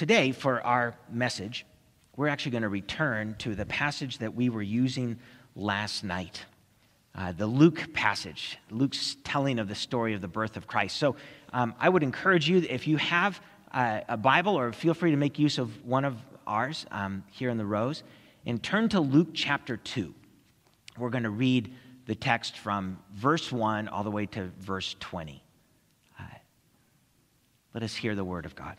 today, for our message, we're actually going to return to the passage that we were using last night. Uh, the Luke passage, Luke's telling of the story of the birth of Christ. So um, I would encourage you, if you have uh, a Bible, or feel free to make use of one of ours um, here in the rows, and turn to Luke chapter 2. We're going to read the text from verse 1 all the way to verse 20. Uh, let us hear the word of God.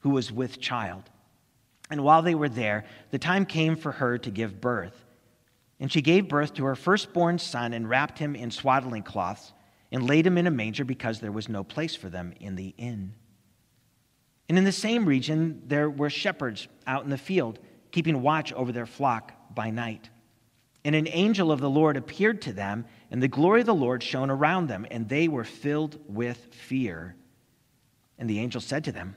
who was with child. And while they were there, the time came for her to give birth. And she gave birth to her firstborn son and wrapped him in swaddling cloths and laid him in a manger because there was no place for them in the inn. And in the same region, there were shepherds out in the field, keeping watch over their flock by night. And an angel of the Lord appeared to them, and the glory of the Lord shone around them, and they were filled with fear. And the angel said to them,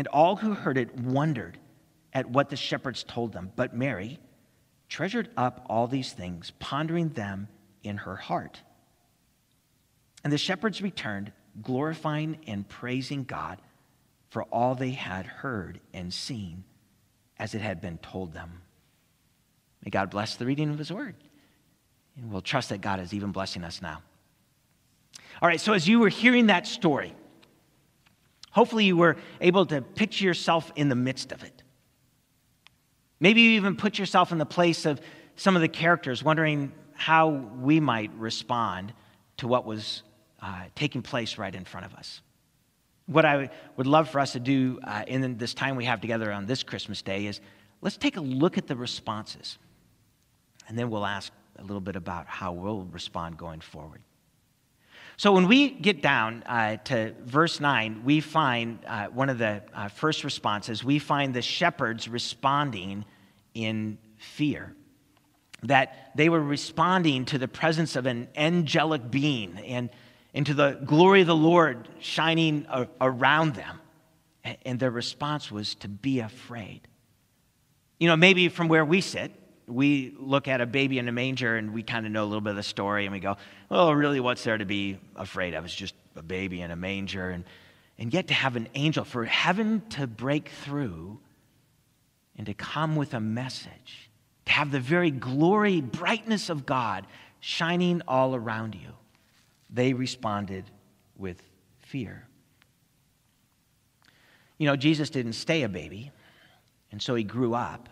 And all who heard it wondered at what the shepherds told them. But Mary, treasured up all these things, pondering them in her heart. And the shepherds returned, glorifying and praising God for all they had heard and seen as it had been told them. May God bless the reading of his word. And we'll trust that God is even blessing us now. All right, so as you were hearing that story, hopefully you were able to picture yourself in the midst of it. Maybe you even put yourself in the place of some of the characters, wondering how we might respond to what was uh, taking place right in front of us. What I would love for us to do uh, in this time we have together on this Christmas day is let's take a look at the responses, and then we'll ask a little bit about how we'll respond going forward. So when we get down uh, to verse 9, we find uh, one of the uh, first responses, we find the shepherds responding in fear. That they were responding to the presence of an angelic being and, and to the glory of the Lord shining a, around them. And their response was to be afraid. You know, maybe from where we sit, we look at a baby in a manger and we kind of know a little bit of the story and we go, well, really, what's there to be afraid of? It's just a baby in a manger. And, and yet to have an angel, for heaven to break through and to come with a message, to have the very glory, brightness of God shining all around you, they responded with fear. You know, Jesus didn't stay a baby, and so he grew up.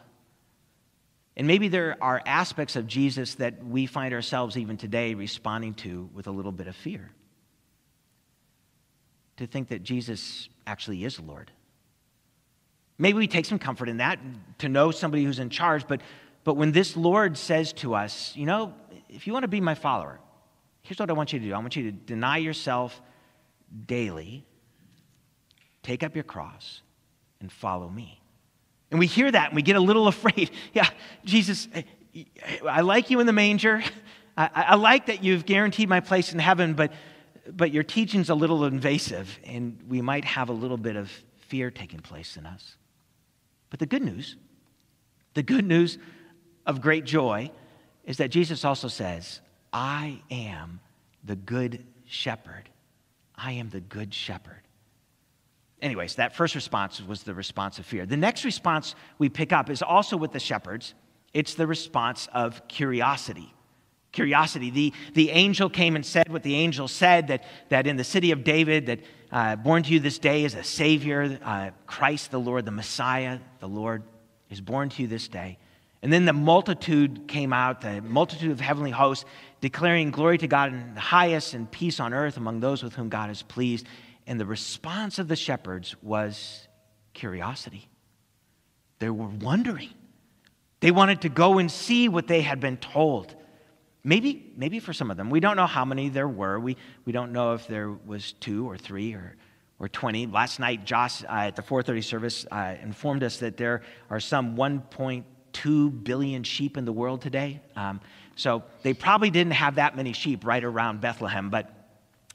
And maybe there are aspects of Jesus that we find ourselves even today responding to with a little bit of fear. To think that Jesus actually is Lord. Maybe we take some comfort in that, to know somebody who's in charge, but, but when this Lord says to us, you know, if you want to be my follower, here's what I want you to do I want you to deny yourself daily, take up your cross, and follow me. And we hear that and we get a little afraid. Yeah, Jesus, I like you in the manger. I, I, like that you've guaranteed my place in heaven, but, but your teaching's a little invasive, and we might have a little bit of fear taking place in us. But the good news The good news of great joy is that Jesus also says, I am the good shepherd. I am the good shepherd. Anyways, that first response was the response of fear. The next response we pick up is also with the shepherds. It's the response of curiosity. Curiosity. The, the angel came and said what the angel said that, that in the city of David, that uh, born to you this day is a Savior, uh, Christ the Lord, the Messiah, the Lord is born to you this day. And then the multitude came out, the multitude of heavenly hosts, declaring glory to God in the highest and peace on earth among those with whom God is pleased. And the response of the shepherds was curiosity. They were wondering. They wanted to go and see what they had been told. Maybe, maybe for some of them. We don't know how many there were. We, we don't know if there was two or three or, or 20. Last night, Josh uh, at the 430 service uh, informed us that there are some 1.2 billion sheep in the world today. Um, so they probably didn't have that many sheep right around Bethlehem, but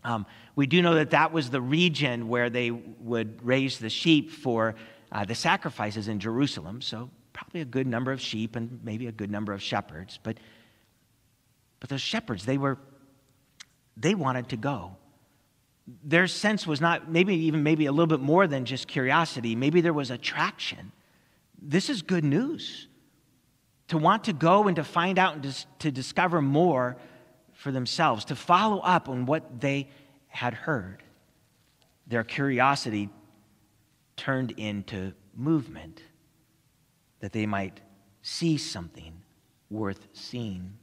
um, we do know that that was the region where they would raise the sheep for uh, the sacrifices in Jerusalem. So probably a good number of sheep and maybe a good number of shepherds. But, but those shepherds, they were, they wanted to go. Their sense was not, maybe even maybe a little bit more than just curiosity. Maybe there was attraction. This is good news. To want to go and to find out and to, to discover more for themselves, to follow up on what they had heard. Their curiosity turned into movement that they might see something worth seeing.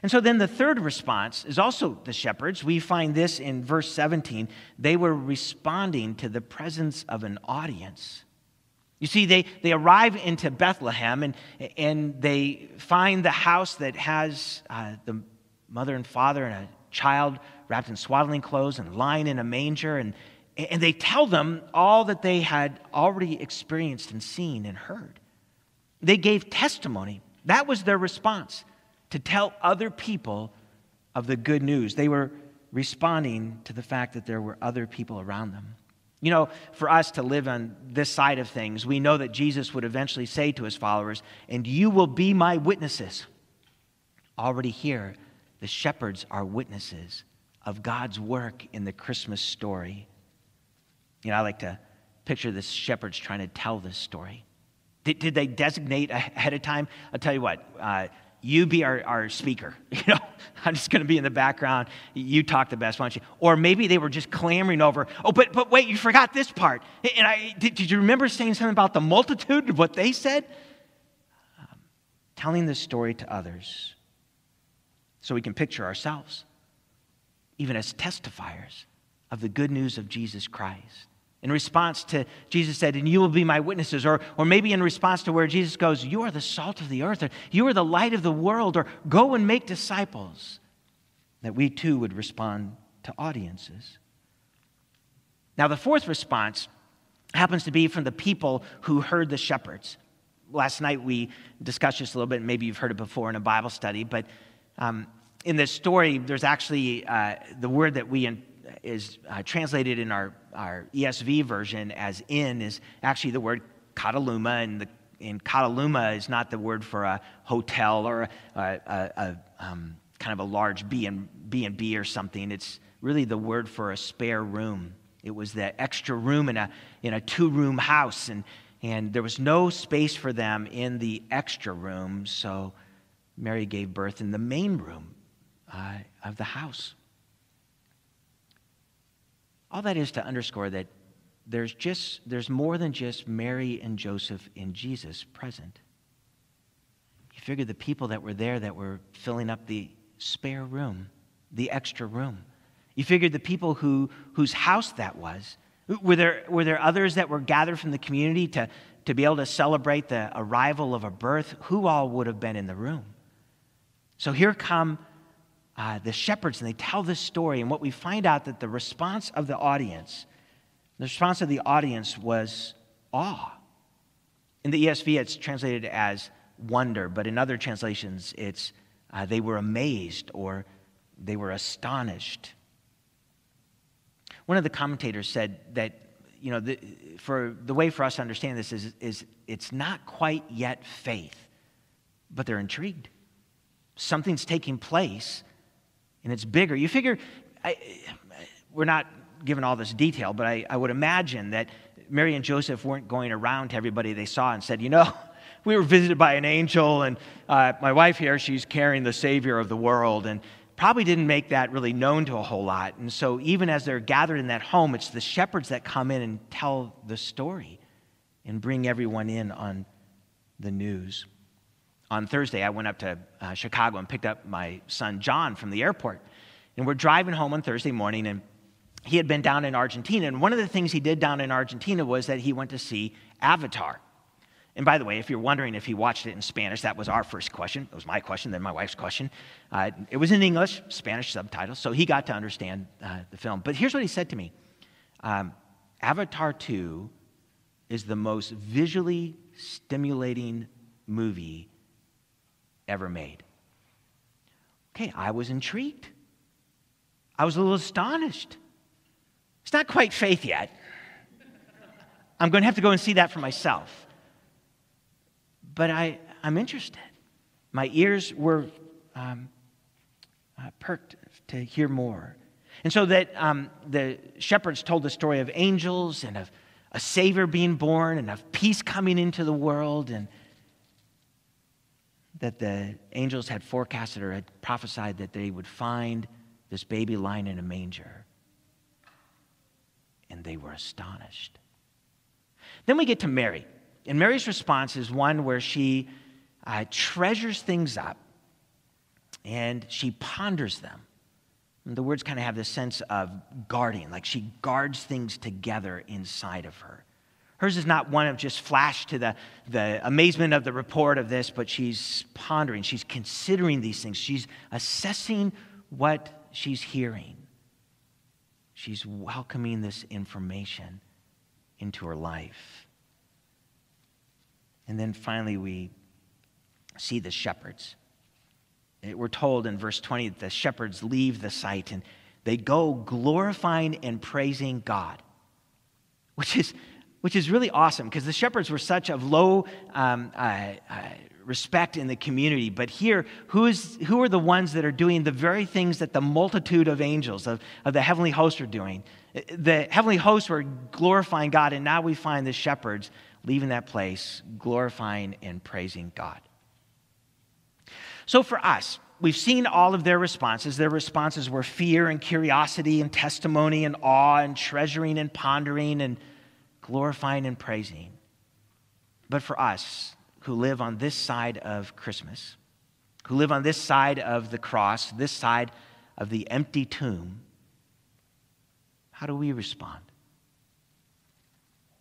And so then the third response is also the shepherds. We find this in verse 17. They were responding to the presence of an audience. You see, they, they arrive into Bethlehem and, and they find the house that has uh, the mother and father and a child wrapped in swaddling clothes and lying in a manger. And, and they tell them all that they had already experienced and seen and heard. They gave testimony. That was their response to tell other people of the good news. They were responding to the fact that there were other people around them. You know, for us to live on this side of things, we know that Jesus would eventually say to his followers, And you will be my witnesses. Already here, the shepherds are witnesses of God's work in the Christmas story. You know, I like to picture the shepherds trying to tell this story. Did, did they designate ahead of time? I'll tell you what, uh, you be our, our speaker. You know, I'm just going to be in the background. You talk the best, why don't you? Or maybe they were just clamoring over, oh, but, but wait, you forgot this part. And I, did, did you remember saying something about the multitude of what they said? Um, telling this story to others so we can picture ourselves, even as testifiers of the good news of Jesus Christ. In response to Jesus said, and you will be my witnesses, or, or maybe in response to where Jesus goes, you are the salt of the earth, or you are the light of the world, or go and make disciples, that we too would respond to audiences. Now, the fourth response happens to be from the people who heard the shepherds. Last night we discussed this a little bit, maybe you've heard it before in a Bible study, but um, in this story, there's actually uh, the word that we in, is uh, translated in our, our ESV version as in is actually the word kataluma, and the and kataluma is not the word for a hotel or a, a, a um, kind of a large B and B and B or something. It's really the word for a spare room. It was the extra room in a in a two room house, and and there was no space for them in the extra room, so Mary gave birth in the main room uh, of the house. All that is to underscore that there's just there's more than just Mary and Joseph and Jesus present. You figure the people that were there that were filling up the spare room, the extra room. You figured the people who, whose house that was. Were there, were there others that were gathered from the community to, to be able to celebrate the arrival of a birth? Who all would have been in the room? So here come uh, the shepherds and they tell this story. And what we find out that the response of the audience, the response of the audience was awe. In the ESV, it's translated as wonder, but in other translations, it's uh, they were amazed or they were astonished. One of the commentators said that you know, the, for the way for us to understand this is, is it's not quite yet faith, but they're intrigued. Something's taking place, and it's bigger. You figure, I, we're not given all this detail, but I, I would imagine that Mary and Joseph weren't going around to everybody they saw and said, you know, we were visited by an angel, and uh, my wife here, she's carrying the Savior of the world. And probably didn't make that really known to a whole lot. And so, even as they're gathered in that home, it's the shepherds that come in and tell the story and bring everyone in on the news. On Thursday, I went up to uh, Chicago and picked up my son John from the airport. And we're driving home on Thursday morning, and he had been down in Argentina. And one of the things he did down in Argentina was that he went to see Avatar. And by the way, if you're wondering if he watched it in Spanish, that was our first question. It was my question, then my wife's question. Uh, it was in English, Spanish subtitles, so he got to understand uh, the film. But here's what he said to me um, Avatar 2 is the most visually stimulating movie ever made. Okay, I was intrigued. I was a little astonished. It's not quite faith yet. I'm going to have to go and see that for myself but I, I'm interested. My ears were um, uh, perked to hear more. And so that um, the shepherds told the story of angels and of a Savior being born and of peace coming into the world, and that the angels had forecasted or had prophesied that they would find this baby lying in a manger. And they were astonished. Then we get to Mary. And Mary's response is one where she uh, treasures things up and she ponders them. And the words kind of have this sense of guarding, like she guards things together inside of her. Hers is not one of just flash to the, the amazement of the report of this, but she's pondering, she's considering these things, she's assessing what she's hearing. She's welcoming this information into her life. And then finally, we see the shepherds. We're told in verse 20 that the shepherds leave the site and they go glorifying and praising God, which is, which is really awesome because the shepherds were such of low um, uh, uh, respect in the community. But here, who, is, who are the ones that are doing the very things that the multitude of angels, of, of the heavenly hosts, are doing? The heavenly hosts were glorifying God, and now we find the shepherds leaving that place, glorifying and praising God. So for us, we've seen all of their responses. Their responses were fear and curiosity and testimony and awe and treasuring and pondering and glorifying and praising. But for us who live on this side of Christmas, who live on this side of the cross, this side of the empty tomb, how do we respond?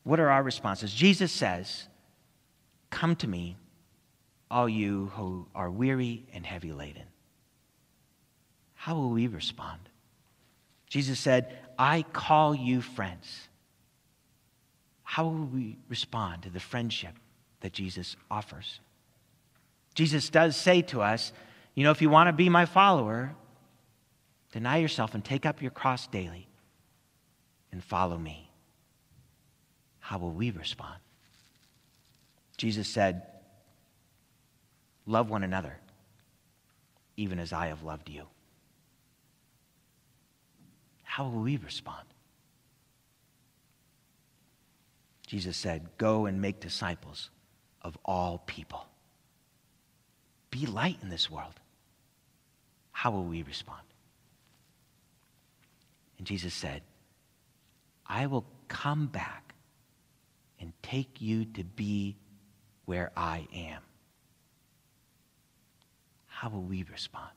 What are our responses? Jesus says, Come to me, all you who are weary and heavy laden. How will we respond? Jesus said, I call you friends. How will we respond to the friendship that Jesus offers? Jesus does say to us, you know, if you want to be my follower, deny yourself and take up your cross daily and follow me how will we respond? Jesus said, Love one another, even as I have loved you. How will we respond? Jesus said, Go and make disciples of all people. Be light in this world. How will we respond? And Jesus said, I will come back and take you to be where I am. How will we respond?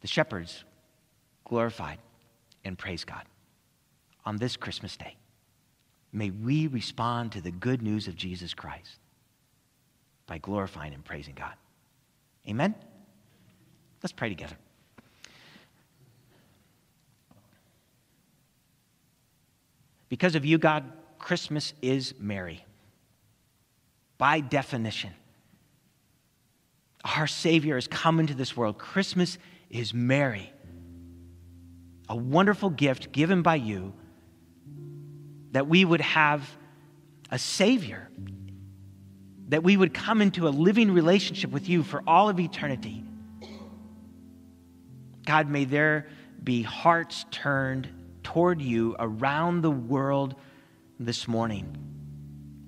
The shepherds glorified and praised God on this Christmas day. May we respond to the good news of Jesus Christ by glorifying and praising God. Amen? Let's pray together. Because of you, God, Christmas is merry. By definition, our Savior has come into this world. Christmas is merry. a wonderful gift given by you that we would have a Savior, that we would come into a living relationship with you for all of eternity. God, may there be hearts turned toward you around the world this morning.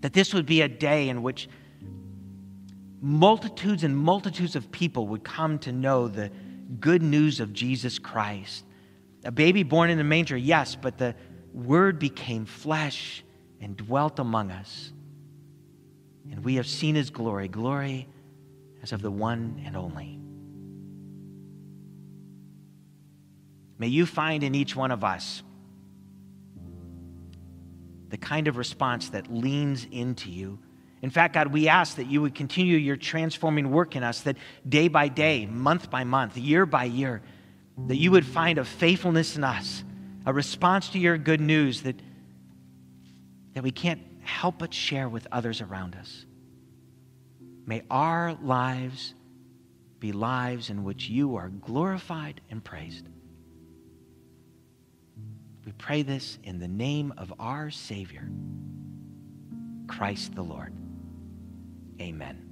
That this would be a day in which multitudes and multitudes of people would come to know the good news of Jesus Christ. A baby born in a manger, yes, but the Word became flesh and dwelt among us. And we have seen His glory, glory as of the one and only. May you find in each one of us the kind of response that leans into you. In fact, God, we ask that you would continue your transforming work in us, that day by day, month by month, year by year, that you would find a faithfulness in us, a response to your good news that, that we can't help but share with others around us. May our lives be lives in which you are glorified and praised. We pray this in the name of our Savior, Christ the Lord. Amen.